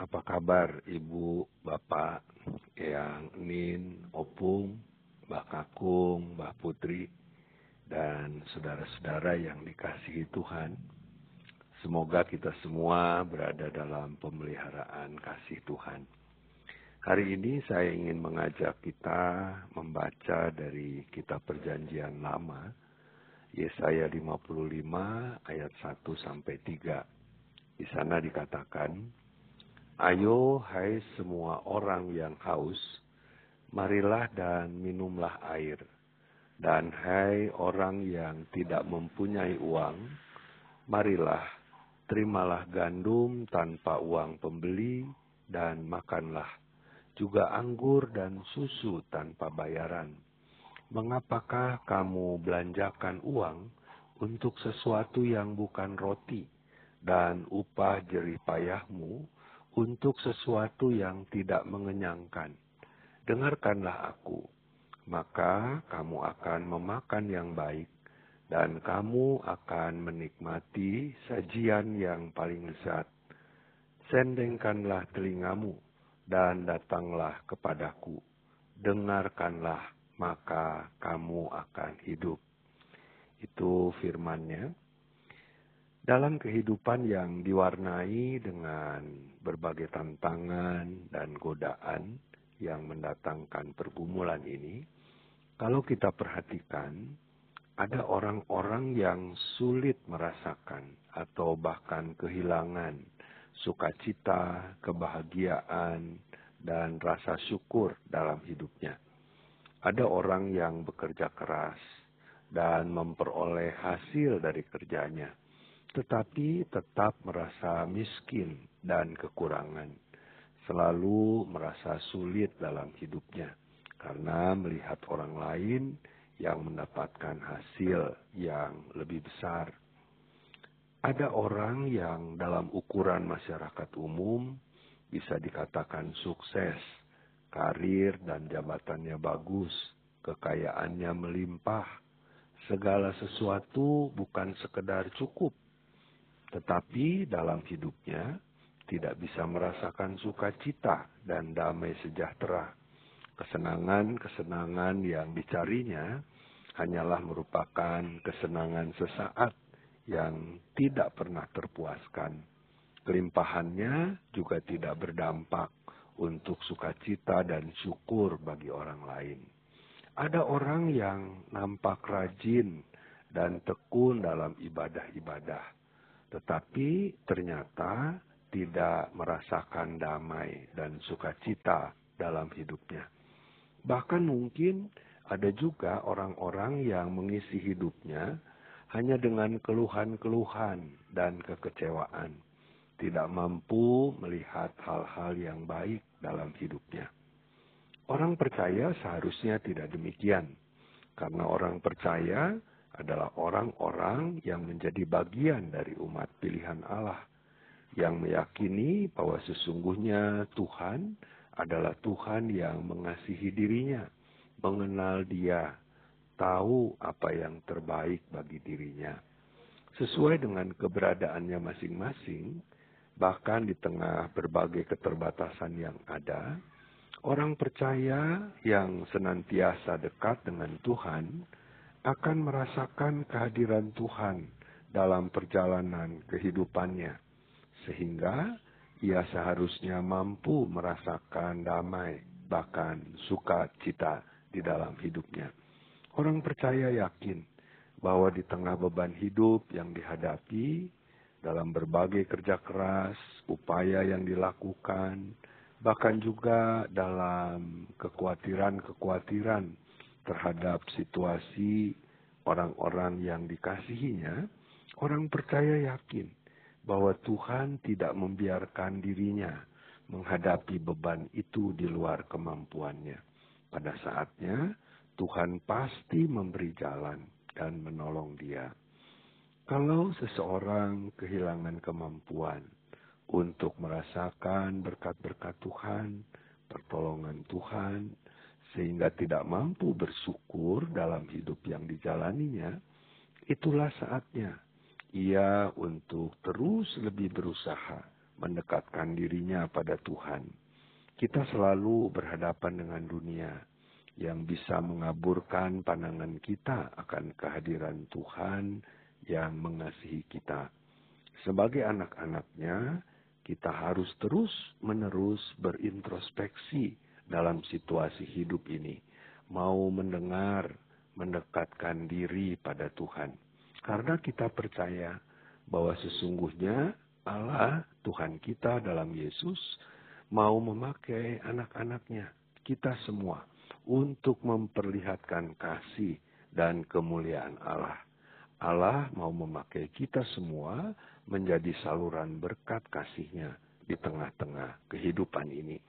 Apa kabar Ibu, Bapak, yang Nin, Opung, Mbak Kakung, Mbak Putri, dan saudara-saudara yang dikasihi Tuhan. Semoga kita semua berada dalam pemeliharaan kasih Tuhan. Hari ini saya ingin mengajak kita membaca dari kitab perjanjian lama, Yesaya 55 ayat 1 sampai 3. Di sana dikatakan, Ayo hai semua orang yang haus, marilah dan minumlah air. Dan hai orang yang tidak mempunyai uang, marilah terimalah gandum tanpa uang pembeli dan makanlah juga anggur dan susu tanpa bayaran. Mengapakah kamu belanjakan uang untuk sesuatu yang bukan roti dan upah jerih payahmu untuk sesuatu yang tidak mengenyangkan? dengarkanlah aku, maka kamu akan memakan yang baik, dan kamu akan menikmati sajian yang paling lezat. Sendengkanlah telingamu, dan datanglah kepadaku. Dengarkanlah, maka kamu akan hidup. Itu firmannya. Dalam kehidupan yang diwarnai dengan berbagai tantangan dan godaan, yang mendatangkan pergumulan ini, kalau kita perhatikan, ada orang-orang yang sulit merasakan atau bahkan kehilangan sukacita, kebahagiaan, dan rasa syukur dalam hidupnya. Ada orang yang bekerja keras dan memperoleh hasil dari kerjanya, tetapi tetap merasa miskin dan kekurangan. Selalu merasa sulit dalam hidupnya karena melihat orang lain yang mendapatkan hasil yang lebih besar. Ada orang yang dalam ukuran masyarakat umum bisa dikatakan sukses, karir dan jabatannya bagus, kekayaannya melimpah, segala sesuatu bukan sekedar cukup, tetapi dalam hidupnya tidak bisa merasakan sukacita dan damai sejahtera. Kesenangan-kesenangan yang dicarinya hanyalah merupakan kesenangan sesaat yang tidak pernah terpuaskan. Kelimpahannya juga tidak berdampak untuk sukacita dan syukur bagi orang lain. Ada orang yang nampak rajin dan tekun dalam ibadah-ibadah, tetapi ternyata tidak merasakan damai dan sukacita dalam hidupnya. Bahkan mungkin ada juga orang-orang yang mengisi hidupnya hanya dengan keluhan-keluhan dan kekecewaan, tidak mampu melihat hal-hal yang baik dalam hidupnya. Orang percaya seharusnya tidak demikian, karena orang percaya adalah orang-orang yang menjadi bagian dari umat pilihan Allah yang meyakini bahwa sesungguhnya Tuhan adalah Tuhan yang mengasihi dirinya, mengenal dia, tahu apa yang terbaik bagi dirinya. Sesuai dengan keberadaannya masing-masing, bahkan di tengah berbagai keterbatasan yang ada, orang percaya yang senantiasa dekat dengan Tuhan akan merasakan kehadiran Tuhan dalam perjalanan kehidupannya sehingga ia seharusnya mampu merasakan damai, bahkan sukacita di dalam hidupnya. Orang percaya yakin bahwa di tengah beban hidup yang dihadapi, dalam berbagai kerja keras, upaya yang dilakukan, bahkan juga dalam kekhawatiran-kekhawatiran terhadap situasi orang-orang yang dikasihinya, orang percaya yakin bahwa Tuhan tidak membiarkan dirinya menghadapi beban itu di luar kemampuannya. Pada saatnya, Tuhan pasti memberi jalan dan menolong dia. Kalau seseorang kehilangan kemampuan untuk merasakan berkat-berkat Tuhan, pertolongan Tuhan, sehingga tidak mampu bersyukur dalam hidup yang dijalaninya, itulah saatnya ia untuk terus lebih berusaha mendekatkan dirinya pada Tuhan. Kita selalu berhadapan dengan dunia yang bisa mengaburkan pandangan kita akan kehadiran Tuhan yang mengasihi kita. Sebagai anak-anaknya, kita harus terus menerus berintrospeksi dalam situasi hidup ini. Mau mendengar, mendekatkan diri pada Tuhan. Karena kita percaya bahwa sesungguhnya Allah, Tuhan kita dalam Yesus, mau memakai anak-anaknya, kita semua, untuk memperlihatkan kasih dan kemuliaan Allah. Allah mau memakai kita semua menjadi saluran berkat kasihnya di tengah-tengah kehidupan ini.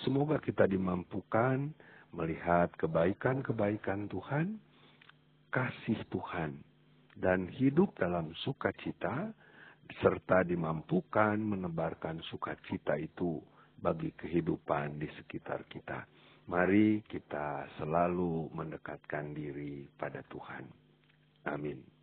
Semoga kita dimampukan melihat kebaikan-kebaikan Tuhan, kasih Tuhan, dan hidup dalam sukacita serta dimampukan menebarkan sukacita itu bagi kehidupan di sekitar kita. Mari kita selalu mendekatkan diri pada Tuhan. Amin.